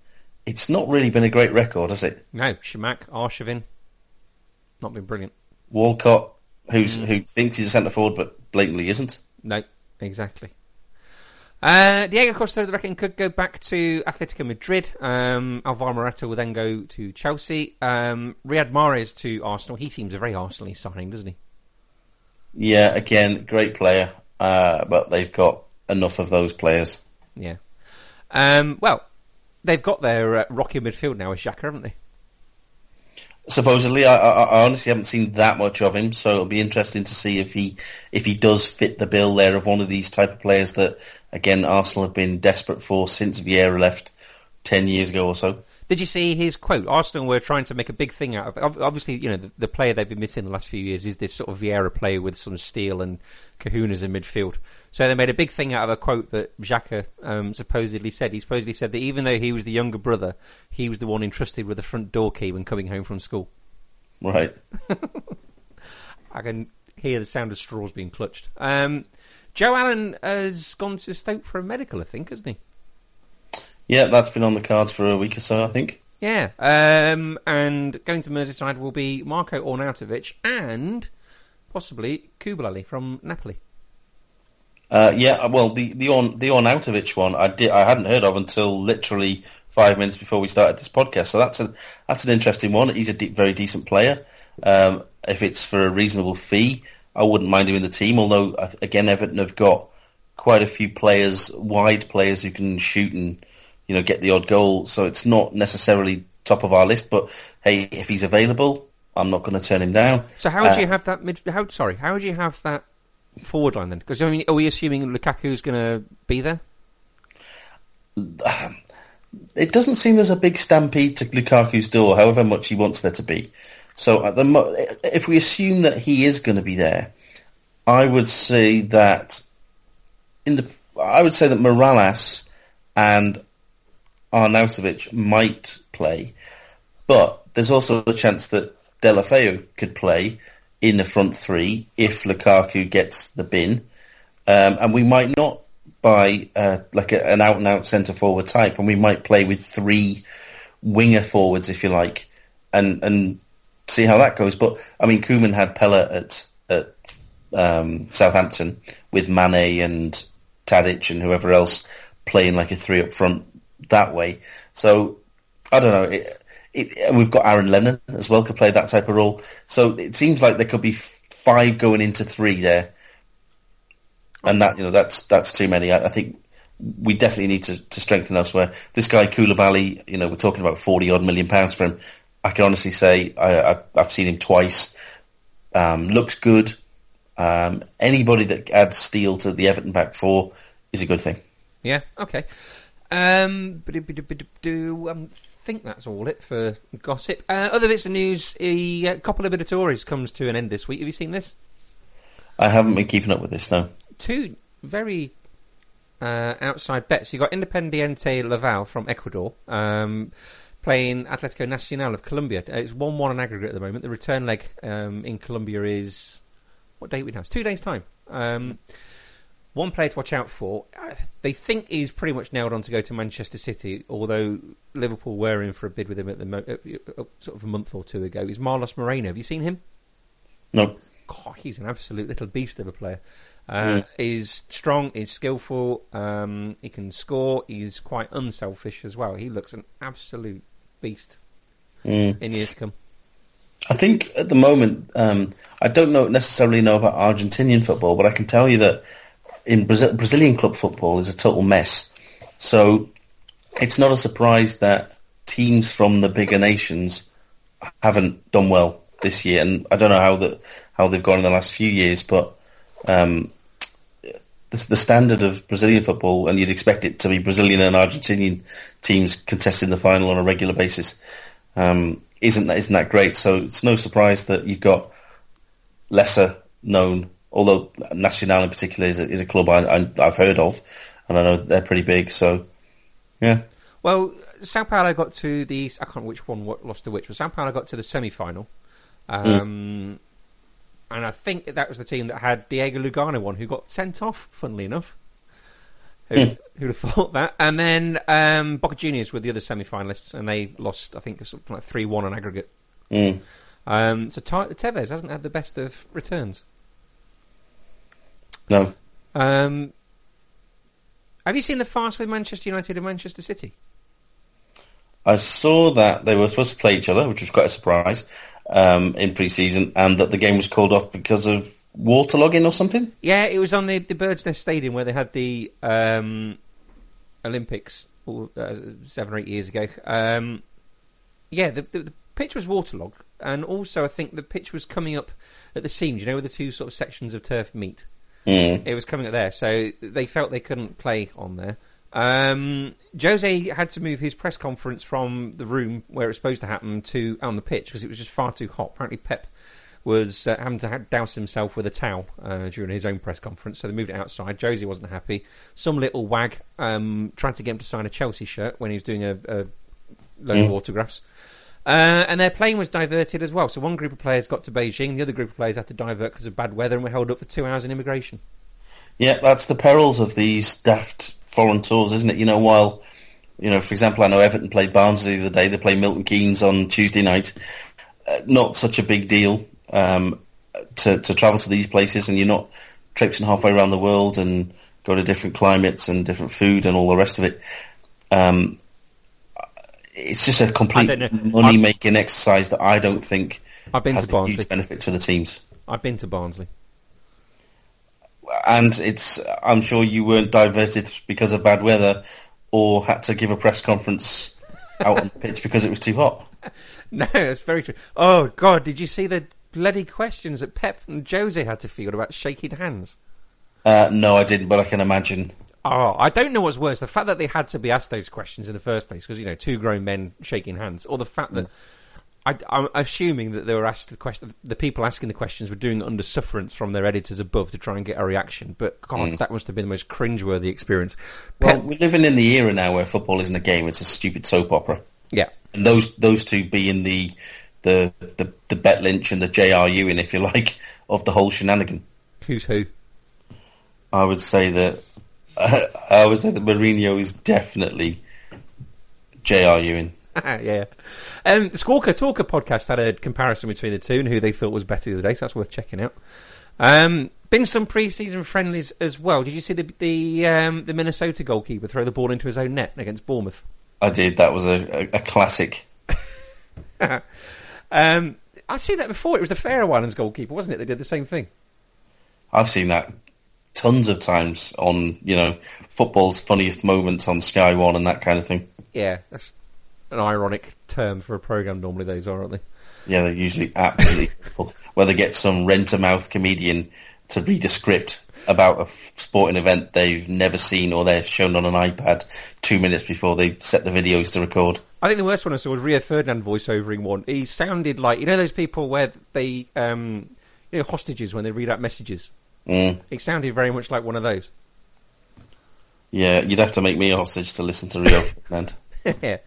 it's not really been a great record, has it? No, Chamakh, Arshavin, not been brilliant. Walcott, who's, hmm. who thinks he's a centre forward but blatantly isn't. No, exactly. Uh, Diego Costa, I reckon, could go back to Atletico Madrid. Um, Alvaro Morata will then go to Chelsea. Um, Riyad Mahrez to Arsenal. He seems a very Arsenal signing, doesn't he? Yeah, again, great player. Uh, but they've got enough of those players. Yeah. Um, well, they've got their uh, rocky midfield now with Xhaka, haven't they? Supposedly, I, I, I honestly haven't seen that much of him, so it'll be interesting to see if he if he does fit the bill there of one of these type of players that, again, Arsenal have been desperate for since Vieira left ten years ago or so. Did you see his quote? Arsenal were trying to make a big thing out of. ob- Obviously, you know the, the player they've been missing the last few years is this sort of Vieira player with some steel and kahunas in midfield. So they made a big thing out of a quote that Xhaka um, supposedly said. He supposedly said that even though he was the younger brother, he was the one entrusted with the front door key when coming home from school. Right. I can hear the sound of straws being clutched. Um, Joe Allen has gone to Stoke for a medical, I think, hasn't he? Yeah, that's been on the cards for a week or so, I think. Yeah, um, and going to Merseyside will be Marko Arnautovic and possibly Koulibaly from Napoli. Uh, yeah, well, the the on the Arnautovic one, I did I hadn't heard of until literally five minutes before we started this podcast. So that's a that's an interesting one. He's a de- very decent player. Um, if it's for a reasonable fee, I wouldn't mind him in the team. Although again, Everton have got quite a few players, wide players who can shoot and you know get the odd goal. So it's not necessarily top of our list. But hey, if he's available, I'm not going to turn him down. So how would Uh, you have that mid? How sorry? How would you have that forward line then? Because I mean, are we assuming Lukaku's going to be there? it doesn't seem there's a big stampede to Lukaku's door, however much he wants there to be. So at the mo- if we assume that he is going to be there, I would say that in the I would say that Mirallas and Arnautovic might play, but there's also a chance that Deulofeu could play in the front three if Lukaku gets the bin, um, and we might not buy uh, like a, an out and out centre forward type, and we might play with three winger forwards if you like, and and see how that goes. But I mean, Koeman had Pellè at at um, Southampton with Mane and Tadic and whoever else playing like a three up front that way. So I don't know. It, it, we've got Aaron Lennon as well could play that type of role. So it seems like there could be five going into three there, and that you know that's that's too many. I, I think we definitely need to, to strengthen elsewhere. This guy Koulibaly, you know, we're talking about forty odd million pounds for him. I can honestly say I, I've seen him twice. Um, looks good. Um, anybody that adds steel to the Everton back four is a good thing. Yeah. Okay. Um, ba-do-ba-do-ba-do-do. I think that's all it for gossip. Uh, other bits of news: a uh, Copa Libertadores comes to an end this week. Have you seen this? I haven't been keeping up with this now. Two very uh, outside bets. You got Independiente del Valle from Ecuador um, playing Atletico Nacional of Colombia. Uh, It's one-one on aggregate at the moment. The return leg um, in Colombia is what date we now? It's two days' time. Um, one player to watch out for. uh, They think he's pretty much nailed on to go to Manchester City, although Liverpool were in for a bid with him at the mo- sort of a month or two ago. Is Marlos Moreno? Have you seen him? No. God, he's an absolute little beast of a player. Uh, He's strong, he's skillful, um, he can score, he's quite unselfish as well. He looks an absolute beast Mm. in years to come. I think at the moment, um, I don't know necessarily know about Argentinian football, but I can tell you that in Brazil, Brazilian club football is a total mess. So it's not a surprise that teams from the bigger nations haven't done well this year, and I don't know how that how they've gone in the last few years, but um, the, the, standard of Brazilian football, and you'd expect it to be Brazilian and Argentinian teams contesting the final on a regular basis, um, isn't isn't that great? So it's no surprise that you've got lesser known, although Nacional in particular is a, is a club I, have heard of, and I know they're pretty big. So yeah. Well, Sao Paulo got to the I can't remember which one lost to which, but Sao Paulo got to the semi final. Um, mm. And I think that was the team that had Diego Lugano one, who got sent off, funnily enough. Who'd, mm. who'd have thought that? And then um, Boca Juniors were the other semi finalists, and they lost, I think, something like 3 1 on aggregate. Mm. Um, so Tevez hasn't had the best of returns. No. Um, have you seen the farce with Manchester United and Manchester City? I saw that they were supposed to play each other, which was quite a surprise um, in pre-season, and that the game was called off because of waterlogging or something. Yeah, it was on the, the Bird's Nest Stadium where they had the um, Olympics uh, seven or eight years ago. Um, yeah, the, the, the, pitch was waterlogged, and also I think the pitch was coming up at the seams. You know, where the two sort of sections of turf meet. Mm. It was coming up there, so they felt they couldn't play on there. Um, Jose had to move his press conference from the room where it was supposed to happen to on the pitch because it was just far too hot. Apparently, Pep was uh, having to douse himself with a towel uh, during his own press conference, so they moved it outside. Jose wasn't happy. Some little wag um, tried to get him to sign a Chelsea shirt when he was doing a, a load mm. of autographs. Uh, and their plane was diverted as well. So one group of players got to Beijing, the other group of players had to divert because of bad weather and were held up for two hours in immigration. Yeah, that's the perils of these daft foreign tours, isn't it? You know, while you know, for example, I know Everton played Barnsley the other day. They play Milton Keynes on Tuesday night. Uh, not such a big deal um, to to travel to these places, and you're not traipsing halfway around the world and go to different climates and different food and all the rest of it. Um, it's just a complete money making exercise that I don't think I've been has to Barnsley. huge benefit to the teams. I've been to Barnsley and it's I'm sure you weren't diverted because of bad weather or had to give a press conference out on the pitch because it was too hot. No, that's very true. Oh God, did you see the bloody questions that Pep and Jose had to field about shaking hands? Uh, no, I didn't, but I can imagine. Oh, I don't know what's worse: the fact that they had to be asked those questions in the first place, because you know, two grown men shaking hands, or the fact that mm. I, am assuming that they were asked the question. The people asking the questions were doing it under sufferance from their editors above to try and get a reaction. But God, mm. that must have been the most cringeworthy experience. Well, we're living in the era now where football isn't a game; it's a stupid soap opera. Yeah, and those those two being the the the, the Bet Lynch and the J.R. Ewing, if you like, of the whole shenanigan. Who's who? I would say that uh, I would say that Mourinho is definitely J.R. Ewing. yeah. Um, the Squawker Talker podcast had a comparison between the two and who they thought was better the other day, so that's worth checking out. Um, been some pre-season friendlies as well. Did you see the the, um, the Minnesota goalkeeper throw the ball into his own net against Bournemouth? I did. That was a, a, a classic. um, I've seen that before. It was the Faroe Islands goalkeeper, wasn't it? They did the same thing. I've seen that tons of times on you know football's funniest moments on Sky One and that kind of thing. Yeah, that's an ironic term for a program. Normally, those are, aren't they? Yeah, they're usually absolutely where they get some rent-a-mouth comedian to read a script about a sporting event they've never seen or they're shown on an iPad two minutes before they set the videos to record. I think the worst one I saw was Rio Ferdinand voiceovering one. He sounded like you know those people where they um, you know hostages when they read out messages. Mm. He sounded very much like one of those. Yeah, you'd have to make me a hostage to listen to Rio Ferdinand. yeah.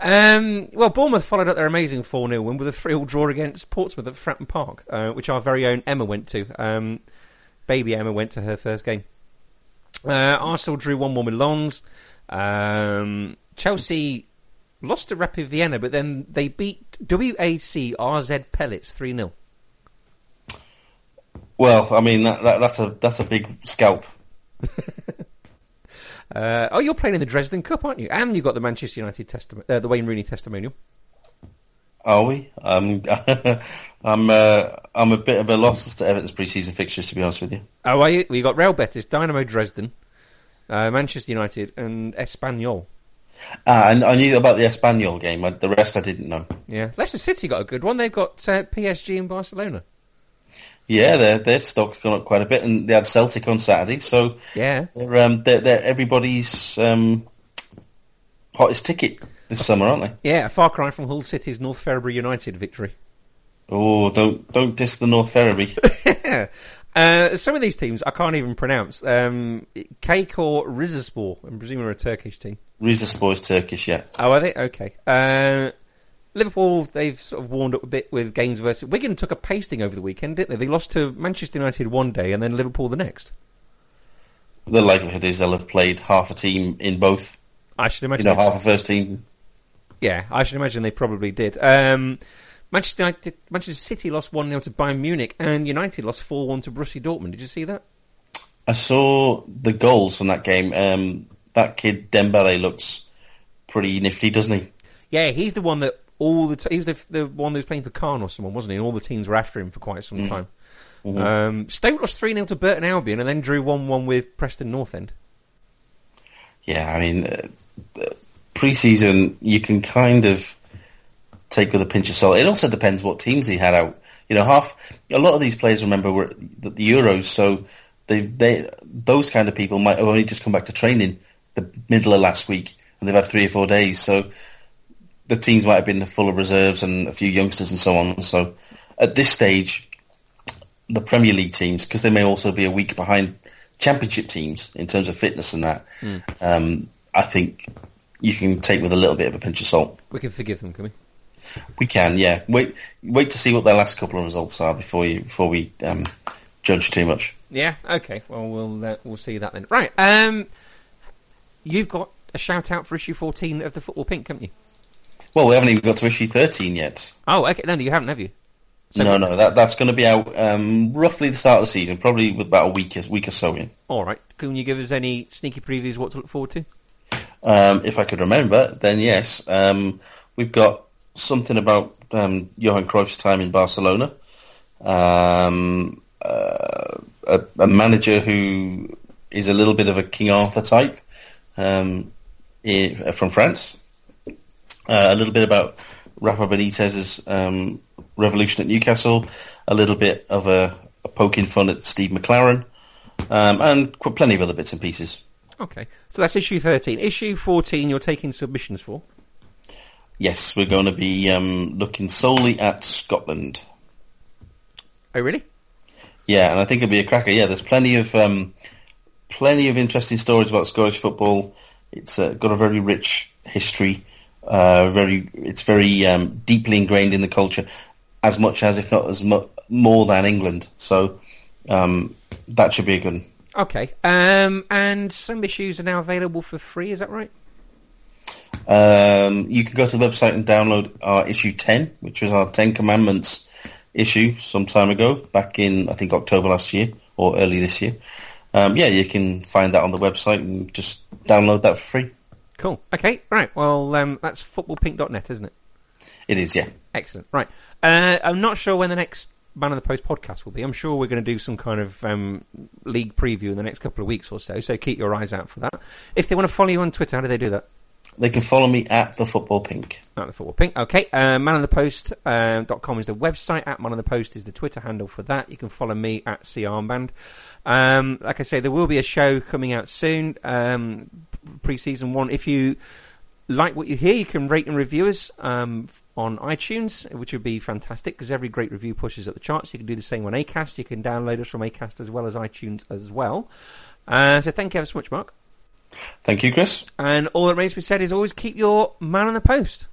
Um, well, Bournemouth followed up their amazing 4 0 win with a 3 all draw against Portsmouth at Fratton Park, uh, which our very own Emma went to. Um, baby Emma went to her first game. Uh, Arsenal drew 1 1 with Lens. Um, Chelsea lost to Rapid Vienna, but then they beat WAC RZ Pellets 3 0. Well, I mean that, that, that's a that's a big scalp. Uh, oh, you're playing in the Dresden Cup, aren't you? And you've got the Manchester United testament, uh, the Wayne Rooney testimonial. Are we? Um, I'm uh, I'm a bit of a loss as to Everton's pre-season fixtures, to be honest with you. Oh, are you? We got Real Betis, Dynamo Dresden, uh, Manchester United, and Espanyol. Ah, and I knew about the Espanyol game. The rest I didn't know. Yeah, Leicester City got a good one. They've got uh, PSG and Barcelona. Yeah, their their stock's gone up quite a bit, and they had Celtic on Saturday, so Yeah, they're um, they're, they're everybody's um, hottest ticket this summer, aren't they? yeah, a far cry from Hull City's North Ferriby United victory. Oh, don't don't diss the North Ferriby. uh, some of these teams I can't even pronounce. Um, Çaykur Rizespor, I'm presuming are a Turkish team. Rizespor is Turkish, yeah. Oh, are they? Okay. Uh, Liverpool, they've sort of warmed up a bit with games versus Wigan. Took a pasting over the weekend, didn't they? They lost to Manchester United one day and then Liverpool the next. The likelihood is they'll have played half a team in both. I should imagine. You know, half a first team. Yeah, I should imagine they probably did. Um, Manchester United, Manchester City lost one 0 to Bayern Munich, and United lost four one to Borussia Dortmund. Did you see that? I saw the goals from that game. Um, that kid Dembele looks pretty nifty, doesn't he? Yeah, he's the one that all the t- he was the, the one who was playing for Caen or someone, wasn't he? And all the teams were after him for quite some time. Um, Stoke lost three 0 to Burton Albion, and then drew one one with Preston North End. Yeah, I mean, uh, uh, pre-season you can kind of take with a pinch of salt. It also depends what teams he had out. You know, half a lot of these players remember were the, the Euros, so they they those kind of people might have only just come back to training the middle of last week, and they've had three or four days. So the teams might have been full of reserves and a few youngsters and so on. So at this stage, the Premier League teams, because they may also be a week behind Championship teams in terms of fitness and that, um, I think you can take with a little bit of a pinch of salt. We can forgive them, can we? We can, yeah. Wait, wait to see what their last couple of results are before you before we um, judge too much. Yeah. Okay. Well, we'll uh, we'll see that then. Right. Um, you've got a shout out for issue fourteen of the Football Pink, haven't you? Well, we haven't even got to issue thirteen yet. Oh, okay. No, you haven't, have you? So- no, no, that that's going to be out um, roughly the start of the season, probably with about a week, a week or so in. All right. Can you give us any sneaky previews? What to look forward to? Um, if I could remember, then yes. Um, we've got something about um, Johan Cruyff's time in Barcelona. Um, uh, a, a manager who is a little bit of a King Arthur type um, i from France. Uh, a little bit about Rafa Benitez's um, revolution at Newcastle. A little bit of a, a poking fun at Steve McClaren. Um, and qu- plenty of other bits and pieces. Okay. So that's issue thirteen. Issue fourteen. You're taking submissions for. Yes, we're going to be um, looking solely at Scotland. Oh, really? Yeah, and I think it'll be a cracker. Yeah, there's plenty of um, plenty of interesting stories about Scottish football. It's uh, got a very rich history. Uh, very, it's very um, deeply ingrained in the culture, as much as, if not as mu- more than England. So um, that should be a good. one. Okay. Um, and some issues are now available for free. Is that right? Um, you can go to the website and download our issue 10, which was our 10 Commandments issue some time ago, back in, I think, October last year or early this year. Um, yeah, you can find that on the website and just download that for free. Cool. Okay. Right. Well, um, that's footballpink.net, isn't it? It is, yeah. Excellent. Right. Uh, I'm not sure when the next Man on the Post podcast will be. I'm sure we're going to do some kind of um, league preview in the next couple of weeks or so. So keep your eyes out for that. If they want to follow you on Twitter, how do they do that? They can follow me at the Football Pink. At the football pink. Okay. Uh, manonthepost.com dot com is the website. At Man on the Post is the Twitter handle for that. You can follow me at C Armband. Um, like I say, there will be a show coming out soon. Um, pre-season one. If you like what you hear, you can rate and review us um, on iTunes, which would be fantastic because every great review pushes up the charts. You can do the same on Acast. You can download us from Acast as well as iTunes as well. Uh, so thank you ever so much, Mark. Thank you, Chris. And all that remains to be said is always keep your man on the post.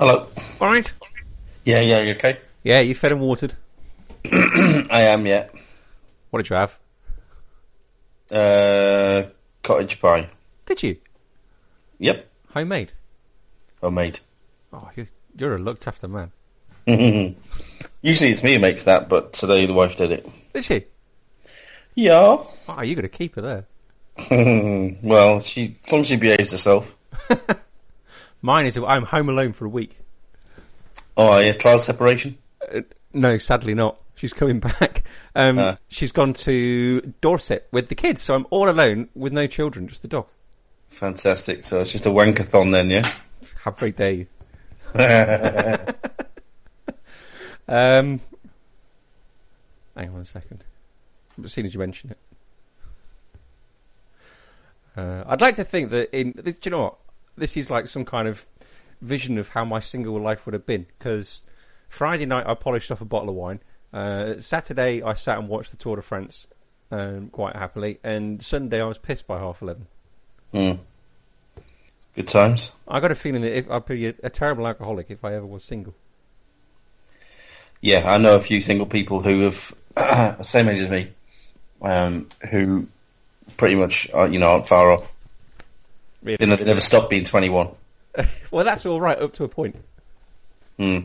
Hello. All right. Yeah, yeah, you okay? Yeah, you fed and watered. I am, yeah. What did you have? Uh, cottage pie. Did you? Yep, Homemade. homemade. Oh, you're, you're a looked after man. Usually it's me who makes that, but today the wife did it. Is she? Yeah. Oh, you got to keep her there. well, she as long as she behaves herself. Mine is I'm home alone for a week. Oh, yeah, trial separation. Uh, no, sadly not. She's coming back. Um, Ah. She's gone to Dorset with the kids, so I'm all alone with no children, just the dog. Fantastic. So it's just a wankathon then, yeah. Dare you? Um, hang on a second. As soon as you mention it, uh, I'd like to think that in. Do you know what? This is like some kind of vision of how my single life would have been. Because Friday night I polished off a bottle of wine. Uh, Saturday I sat and watched the Tour de France um, quite happily, and Sunday I was pissed by half eleven. Hmm. Good times. I got a feeling that if I'd be a, a terrible alcoholic if I ever was single. Yeah, I know a few single people who have the same age as me, um, who pretty much are, you know aren't far off. Really. They never, they never stopped being twenty one. well, that's all right up to a point. Hmm.